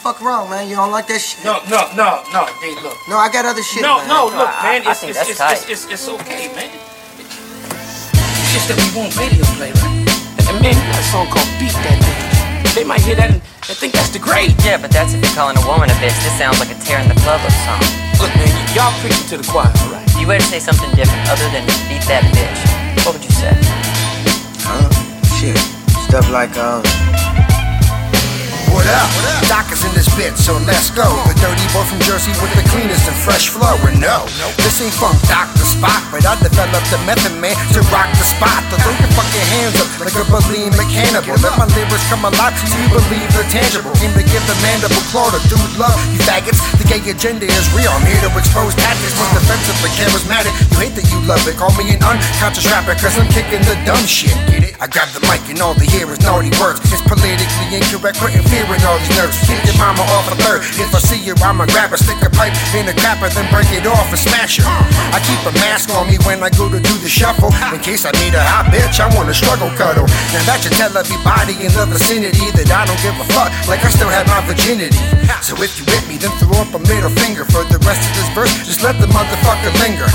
Fuck wrong, man. You don't like that shit? No, no, no, no, D, look. No, I got other shit. No, man. no, look, man. I It's, think it's, that's it's, tight. it's, it's, it's okay, man. It's just that we want radio play, right? And man, you got a song called Beat That Bitch. They might hear that and and think that's the grade. Yeah, but that's if you're calling a woman a bitch. This sounds like a tear in the club up song. Look, man, y- y'all preaching to the choir, all right? You were to say something different other than beat that bitch, what would you say? Huh? Shit. Stuff like, um. What up? Doc is in this bitch, so let's go. From Jersey with the cleanest and fresh flow. And no, this ain't from Dr. Spot, but I developed the method man to rock the spot. To throw your fucking hands up like a bulimic cannibal. Let my lyrics come alive so you believe they're tangible. Came to give the mandible claw to dude love. You faggots, the gay agenda is real. I'm here to expose tactics. Most defensive but charismatic. You hate that you love it. Call me an unconscious rapper, cause I'm kicking the dumb shit. Get it? I grab the mic and all they hear is naughty words. It's politically incorrect, putting fear in all these nerves. Keep your mama off a third. If I see you, I'ma grab her, stick a pipe in a crapper, then break it off and smash her. I keep a mask on me when I go to do the shuffle. In case I need a hot bitch, I want a struggle cuddle. Now that should tell everybody in the vicinity that I don't give a fuck, like I still have my virginity. So if you with me, then throw up a middle finger for the rest of this verse. Just let the motherfucker linger.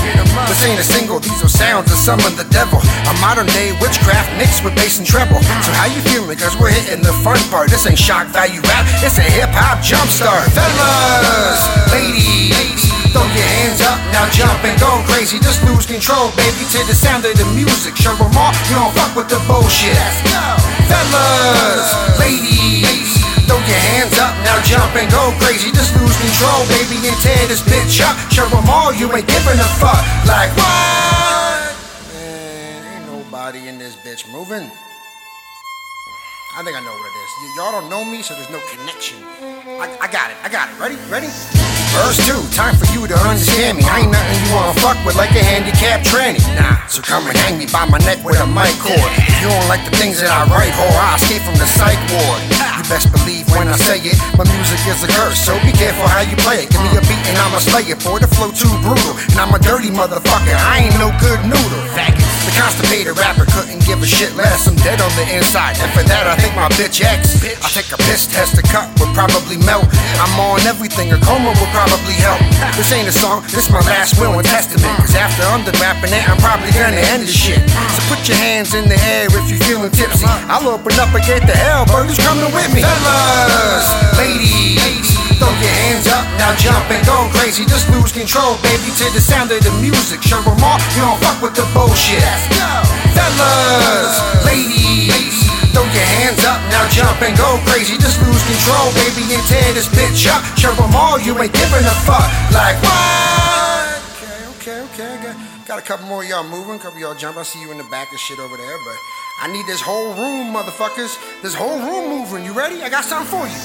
This ain't a single, these are sounds that summon the devil. A modern day witchcraft mixed with bass and treble. So how you feeling? Cause we're hitting the fun part. This ain't shock value rap, it's a hip hop jump start. Fellas, ladies, throw your hands up, now jump and go crazy. Just lose control, baby, to the sound of the music. Show 'em all, you don't fuck with the bullshit. Let's go. Fellas, ladies, throw your hands up, now jump and go crazy. Just lose control, baby, and tear this bitch up. Show 'em all, you ain't giving a fuck. Like what? Man, ain't nobody in this bitch moving. I think I know what it is. Y- y'all don't know me, so there's no connection. I, I got it. I got it. Ready? Ready? Verse two. Time for you to understand me. I ain't nothing you wanna fuck with like a handicapped tranny. Nah. So come and hang me by my neck with a mic cord. If you don't like the things that I write, whore, I escape from the psych ward. You best believe when I say it, my music is a curse. So be careful how you play it. Give me a beat and I'ma slay it. Boy, the flow too brutal. And I'm a dirty motherfucker. I ain't no good noodle. The constipated rapper couldn't give a shit less. I'm dead on the inside. And for that, I think my bitch X. I take a piss test, the cup would probably melt. I'm on everything, a coma would probably help. This ain't a song, this my last will and testament. Cause after I'm done rapping it, I'm probably gonna end the shit. So put your hands in the air if you're feeling tipsy. I'll open up and get the hell, who's coming with me? Fellas, ladies. Throw your hands up, now jump and go crazy. Just lose control, baby, to the sound of the music. Show 'em all, you don't fuck with the bullshit. Fellas, ladies, throw your hands up, now jump and go crazy. Just lose control, baby, and tear this bitch up. Show 'em all, you ain't giving a fuck. Like what? Okay, okay, okay. Got, got a couple more y'all moving, couple y'all jump. I see you in the back and shit over there, but I need this whole room, motherfuckers. This whole room moving. You ready? I got something for you.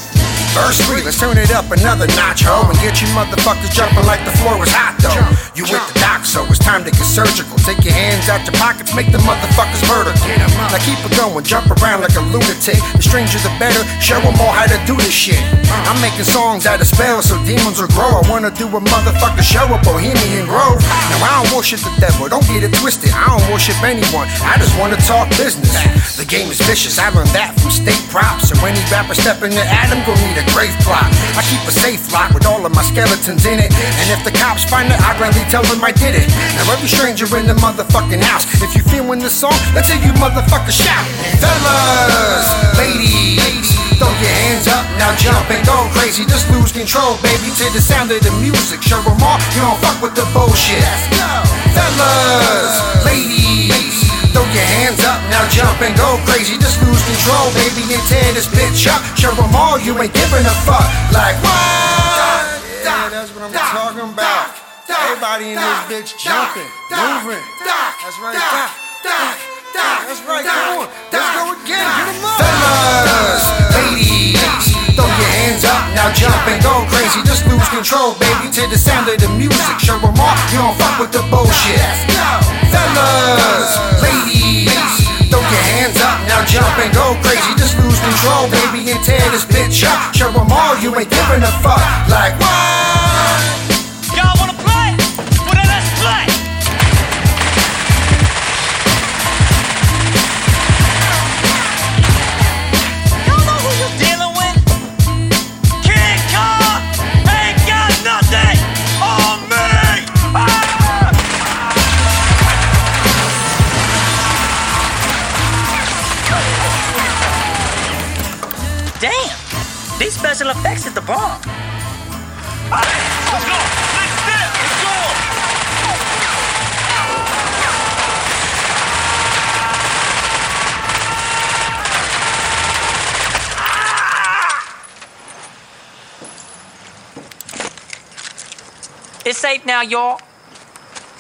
Verse 3, let's turn it up another notch, ho, and get you motherfuckers jumping like the floor was hot, though. You with the doc, so it's time to get surgical. Take your hands out your pockets, make the motherfuckers vertical. Now keep it going, jump around like a lunatic. The stranger the better, show them all how to do this shit. I'm making songs out of spells so demons will grow. I wanna do a motherfucker show at Bohemian Grove. Now I don't worship the devil, don't get it twisted. I don't worship anyone, I just wanna talk business. Game is vicious, I learned that from state props. So any rapper stepping to Adam, gon' need a grave plot. I keep a safe lock with all of my skeletons in it. And if the cops find it, I'd gladly tell them I did it. Now every stranger in the motherfucking house, if you feeling this song, let's hear you motherfuckers shout. Fellas, ladies, throw your hands up, now jump and go crazy. Just lose control, baby, to the sound of the music. Show 'em all, you don't fuck with the bullshit. Fellas, ladies, throw your hands up, now jump and go crazy. Just lose control, baby, and tear this bitch up. Show 'em all, you ain't giving a fuck. Like what? Yeah, that's what I'm talking about. Everybody in this bitch jumping, moving. That's right, doc, doc, doc. That's right, come on. Let's go again, get 'em up. Fellas, ladies, throw your hands up, now jump and go crazy. Just lose control, baby, to the sound of the music. Show 'em all, you don't fuck with the bullshit. Fellas, control, baby, and tear this bitch up. Show 'em all, you ain't giving a fuck. Like what? The bomb. Let's go! Step! Let's go! It's safe now, y'all.